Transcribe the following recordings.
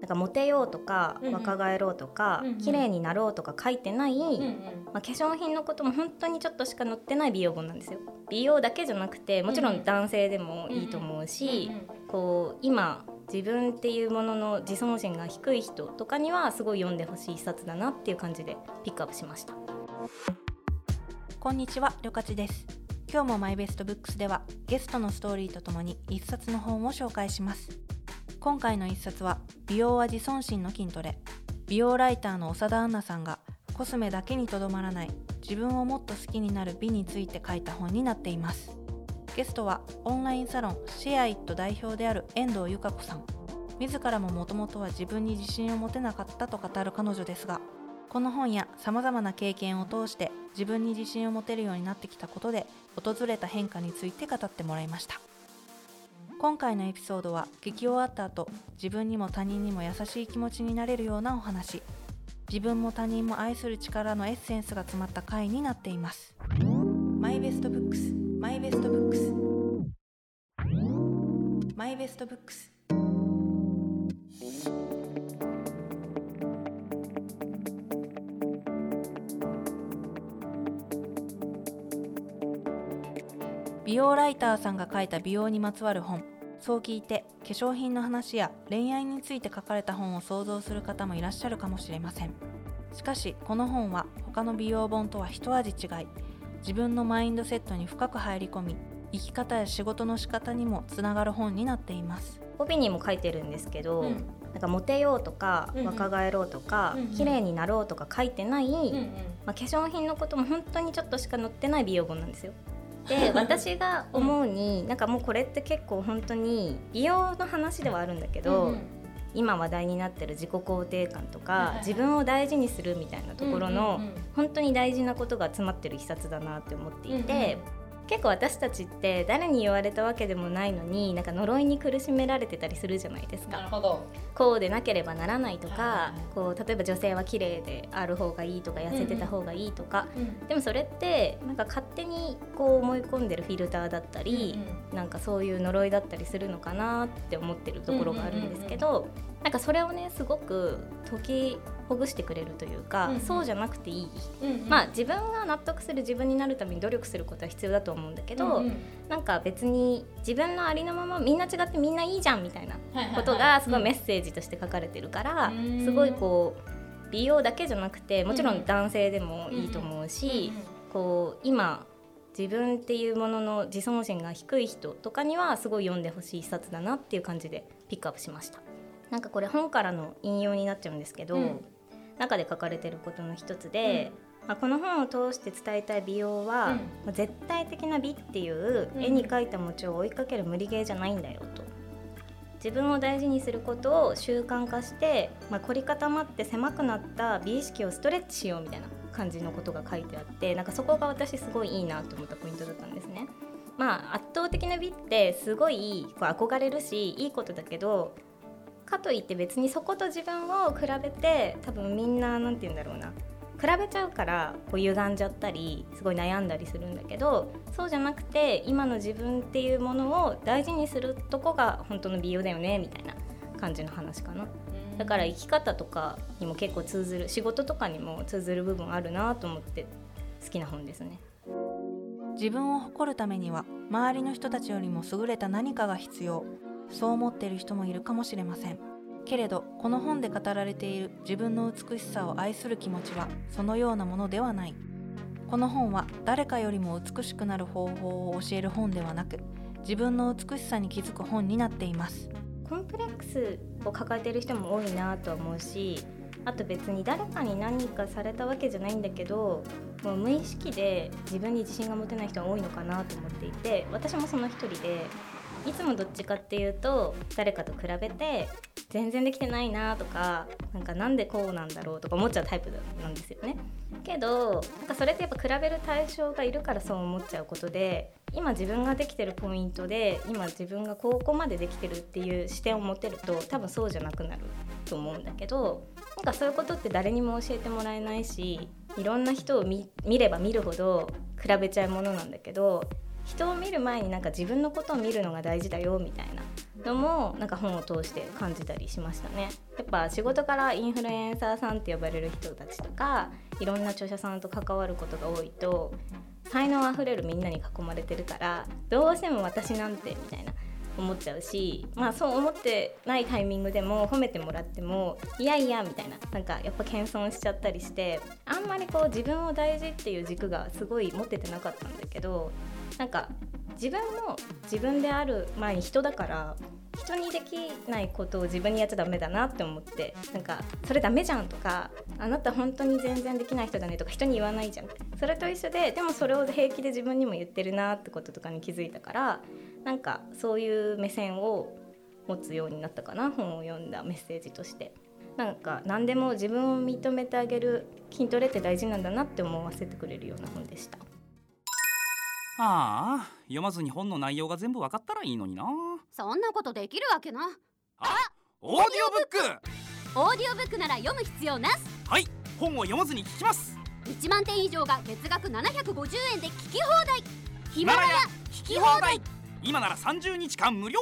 なんかモテようとかうんうん。若返ろうとか、うんうん。綺麗になろうとか書いてない、うんうん。まあ、化粧品のことも本当にちょっとしか載ってない美容本なんですよ。美容だけじゃなくてもちろん男性でもいいと思うし、こう今自分っていうものの自尊心が低い人とかにはすごい読んでほしい一冊だなっていう感じでピックアップしました。こんにちは、りょかちです。今日もマイベストブックスではゲストのストーリーとともに一冊の本を紹介します。今回の一冊は美容は自尊心の筋トレ。美容ライターの長田杏奈さんがコスメだけにとどまらない自分をもっと好きになる美について書いた本になっています。ゲストはオンラインサロンシェアイット代表である遠藤由香子さん。自らももともとは自分に自信を持てなかったと語る彼女ですがこの本やさまざまな経験を通して自分に自信を持てるようになってきたことで訪れた変化について語ってもらいました。今回のエピソードは聞き終わった後自分にも他人にも優しい気持ちになれるようなお話。自分も他人も愛する力のエッセンスが詰まった回になっています。マイベストブックス。マイベストブックス。マイベストブックス。美容ライターさんが書いた美容にまつわる本。そう聞いて化粧品の話や恋愛について書かれた本を想像する方もいらっしゃるかもしれません。しかしこの本は他の美容本とは一味違い自分のマインドセットに深く入り込み生き方や仕事の仕方にもつながる本になっています。帯にも書いてるんですけど、うん。なんかモテようとか、うんうん。若返ろうとか、うんうん。綺麗になろうとか書いてない、うんうん。まあ、化粧品のことも本当にちょっとしか載ってない美容本なんですよ。で 私が思うに、なんかもうこれって結構本当に美容の話ではあるんだけど、うんうん。今話題になってる自己肯定感とか、はいはいはい。自分を大事にするみたいなところの、うんうんうん本当に大事なことが詰まってる一冊だなって思っていて、結構私たちって誰に言われたわけでもないのになんか呪いに苦しめられてたりするじゃないですか。なるほど。こうでなければならないとか、はいこう例えば女性は綺麗である方がいいとか痩せてた方がいいとか、うんでもそれってなんか勝手にこう思い込んでるフィルターだったり、なんかそういう呪いだったりするのかなって思ってるところがあるんですけど、なんかそれをねすごく解きほぐしてくれるというか、うんうん。そうじゃなくていい、うんうん。まあ自分が納得する自分になるために努力することは必要だと思うんだけど、うんうん。なんか別に自分のありのままみんな違ってみんないいじゃんみたいなことがすごいメッセージとして書かれてるから、うん。すごいこう美容だけじゃなくてもちろうんん男性でもいいと思うし、うん。こう今自分っていうものの自尊心が低い人とかにはすごい読んでほしい一冊だなっていう感じでピックアップしました。なんかこれ本からの引用になっちゃうんですけど、うん中で書かれてることの一つで、まあ、この本を通して伝えたい美容は、うんまあ絶対的な美っていううん絵に描いた餅を追いかける無理ゲーじゃないんだよと。自分を大事にすることを習慣化して、まあ、凝り固まって狭くなった美意識をストレッチしようみたいな感じのことが書いてあってなんかそこが私すごいいいなと思ったポイントだったんですね。まあ、圧倒的な美ってすごいこう憧れるしいいことだけどかといって別にそこと自分を比べて多分みんな何て言うんだろうな。比べちゃうからこう歪んじゃったりすごい悩んだりするんだけどそうじゃなくて今の自分っていうものを大事にするとこが本当の美容だよねみたいな感じの話かな。だから生き方とかにも結構通ずる仕事とかにも通ずる部分あるなと思って好きな本ですね。自分を誇るためには周りの人たちよりも優れた何かが必要そう思っている人もいるかもしれません。けれどこの本で語られている自分の美しさを愛する気持ちはそのようなものではない。この本は誰かよりも美しくなる方法を教える本ではなく自分の美しさに気づく本になっています。コンプレックスを抱えている人も多いなと思うしあと別に誰かに何かされたわけじゃないんだけどもう無意識で自分に自信が持てない人が多いのかなと思っていて私もその一人でいつもどっちかっていうと誰かと比べて全然できてないなとかなんかなんでこうなんだろうとか思っちゃうタイプなんですよね。けどなんかそれってやっぱ比べる対象がいるからそう思っちゃうことで今自分ができてるポイントで今自分がここまでできてるっていう視点を持てると多分そうじゃなくなると思うんだけどなんかそういうことって誰にも教えてもらえないしいろんな人を見見れば見るほど比べちゃうものなんだけど人を見る前になんか自分のことを見るのが大事だよみたいなのもなんか本を通して感じたりしましたね。やっぱ仕事からインフルエンサーさんって呼ばれる人たちとかいろんな著者さんと関わることが多いと才能あふれるみんなに囲まれてるからどうしても私なんてみたいな思っちゃうしまあそう思ってないタイミングでも褒めてもらってもいやいやみたいななんかやっぱ謙遜しちゃったりしてあんまりこう自分を大事っていう軸がすごい持っててなかったんだけどなんか自分も自分である前に人だから人にできないことを自分にやっちゃダメだなって思ってなんかそれダメじゃんとかあなた本当に全然できない人だねとか人に言わないじゃん。それと一緒ででもそれを平気で自分にも言ってるなってこととかに気づいたからなんかそういう目線を持つようになったかな本を読んだメッセージとして。なんか何でも自分を認めてあげる筋トレって大事なんだなって思わせてくれるような本でした。ああ読まずに本の内容が全部わかったらいいのにな。そんなことできるわけな。あオーディオブック。オーディオブックなら読む必要なしはい本を読まずに聞きます。1万点以上が月額750円で聞き放題。ヒマラヤ聞き放題。今なら30日間無料。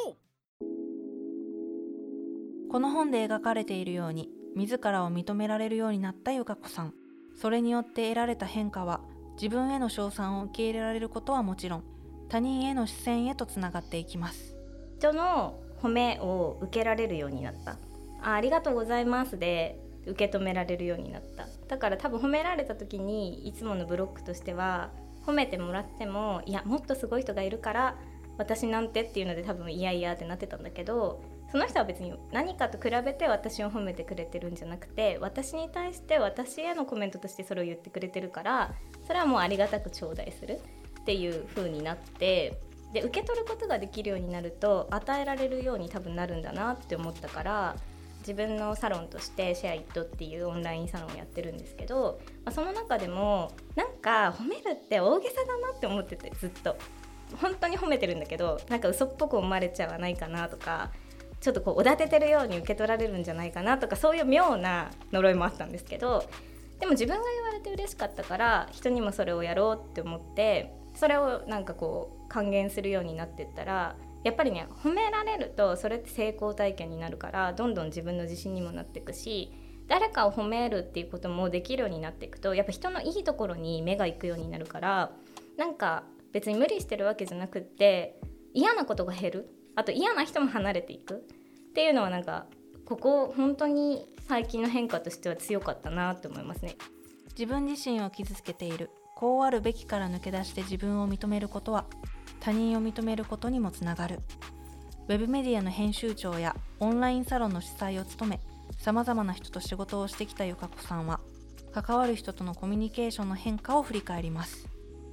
この本で描かれているように自らを認められるようになった由香子さん。それによって得られた変化は自分への称賛を受け入れられることはもちろん他人への視線へとつながっていきます。人の褒めを受けられるようになった。あありがとうございますで受け止められるようになった。だから多分褒められた時にいつものブロックとしては褒めてもらってもいやもっとすごい人がいるから私なんてっていうので多分いやいやってなってたんだけどその人は別に何かと比べて私を褒めてくれてるんじゃなくて私に対して私へのコメントとしてそれを言ってくれてるからそれはもうありがたく頂戴するっていう風になってで受け取ることができるようになると与えられるように多分なるんだなって思ったから自分のサロンとしてシェアイットっていうオンラインサロンをやってるんですけど、まあ、その中でもなんか褒めるって大げさだなって思っててずっと。本当に褒めてるんだけどなんか嘘っぽく思われちゃわないかなとかちょっとこうおだててるように受け取られるんじゃないかなとかそういう妙な呪いもあったんですけどでも自分が言われて嬉しかったから人にもそれをやろうって思ってそれをなんかこう還元するようになってったらやっぱりね褒められるとそれって成功体験になるからどんどん自分の自信にもなっていくし誰かを褒めるっていうこともできるようになっていくとやっぱ人のいいところに目が行くようになるからなんか別に無理してるわけじゃなくって嫌なことが減る。あと嫌な人も離れていくっていうのはなんかここ本当に最近の変化としては強かったなと思いますね。自分自身を傷つけている。こうあるべきから抜け出して自分を認めることは他人を認めることにもつながる。ウェブメディアの編集長やオンラインサロンの主催を務めさまざまな人と仕事をしてきたゆか子さんは関わる人とのコミュニケーションの変化を振り返ります。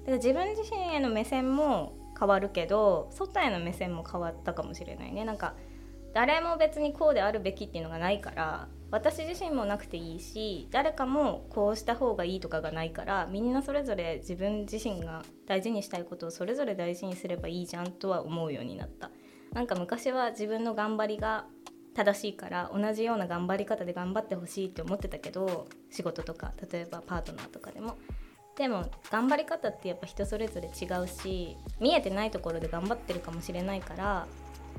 自分自身への目線も変わるけど外への目線も変わったかもしれないね。なんか誰も別にこうであるべきっていうのがないから私自身もなくていいし誰かもこうした方がいいとかがないからみんなそれぞれ自分自身が大事にしたいことをそれぞれ大事にすればいいじゃんとは思うようになった。なんか昔は自分の頑張りが正しいから同じような頑張り方で頑張ってほしいって思ってたけど仕事とか例えばパートナーとかでも。でも頑張り方ってやっぱ人それぞれ違うし見えてないところで頑張ってるかもしれないから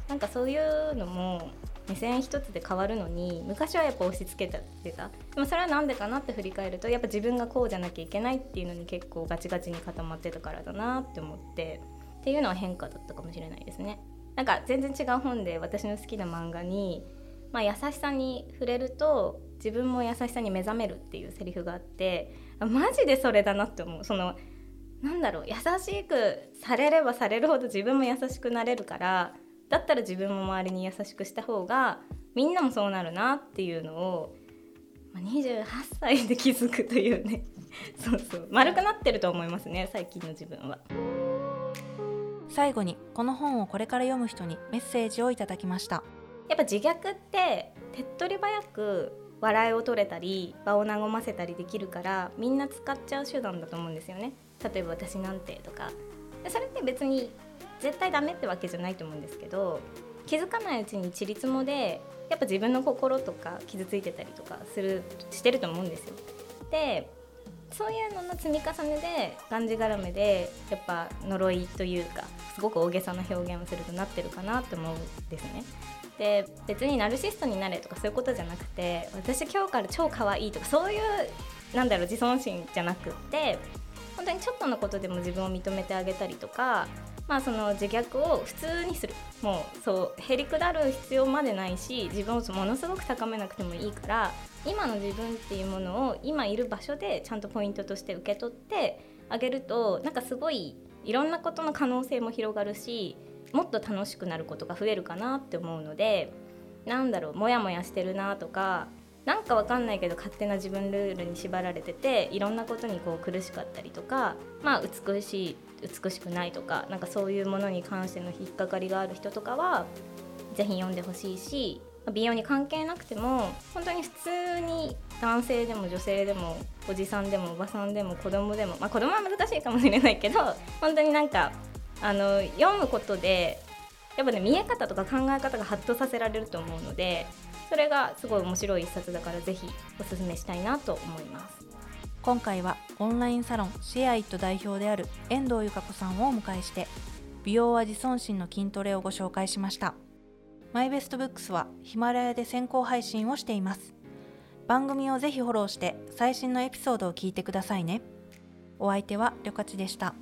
なんかそういうのも目線一つで変わるのに昔はやっぱ押し付けてた。でもそれは何でかなって振り返るとやっぱ自分がこうじゃなきゃいけないっていうのに結構ガチガチに固まってたからだなって思ってっていうのは変化だったかもしれないですね。なんか全然違う本で私の好きな漫画に、まあ、優しさに触れると自分も優しさに目覚めるっていうセリフがあってマジでそれだなって思う。そのなんだろう優しくされればされるほど自分も優しくなれるからだったら自分も周りに優しくした方がみんなもそうなるなっていうのを28歳で気づくというね。そうそう。丸くなってると思いますね最近の自分は。最後にこの本をこれから読む人にメッセージをいただきました。やっぱ自虐って手っ取り早く笑いを取れたり場を和ませたりできるからみんな使っちゃう手段だと思うんですよね。例えば私なんてとか。それって別に絶対ダメってわけじゃないと思うんですけど気づかないうちにちりつもでやっぱ自分の心とか傷ついてたりとかするしてると思うんですよ。でそういうのの積み重ねでがんじがらめでやっぱ呪いというかすごく大げさな表現をするとなってるかなって思うんですね。で別にナルシストになれとかそういうことじゃなくて私今日から超可愛いとかそういうなんだろう自尊心じゃなくって本当にちょっとのことでも自分を認めてあげたりとかまあその自虐を普通にする。もうそうへりくだる必要までないし自分をものすごく高めなくてもいいから今の自分っていうものを今いる場所でちゃんとポイントとして受け取ってあげるとなんかすごいいろんなことの可能性も広がるしもっと楽しくなることが増えるかなって思うのでなんだろうモヤモヤしてるなとかなんかわかんないけど勝手な自分ルールに縛られてていろんなことにこう苦しかったりとかまあ美しい美しくないとかなんかそういうものに関しての引っかかりがある人とかは是非読んでほしいし美容に関係なくても本当に普通に男性でも女性でもおじさんでもおばさんでも子供でもまあ子供は難しいかもしれないけど本当になんかあの読むことでやっぱね見え方とか考え方がハッとさせられると思うのでそれがすごい面白い一冊だからぜひおすすめしたいなと思います。今回はオンラインサロンシェアイット代表である遠藤由香子さんをお迎えして美容は自尊心の筋トレをご紹介しました。マイベストブックスはヒマラヤで先行配信をしています。番組をぜひフォローして最新のエピソードを聞いてくださいね。お相手はりょかちでした。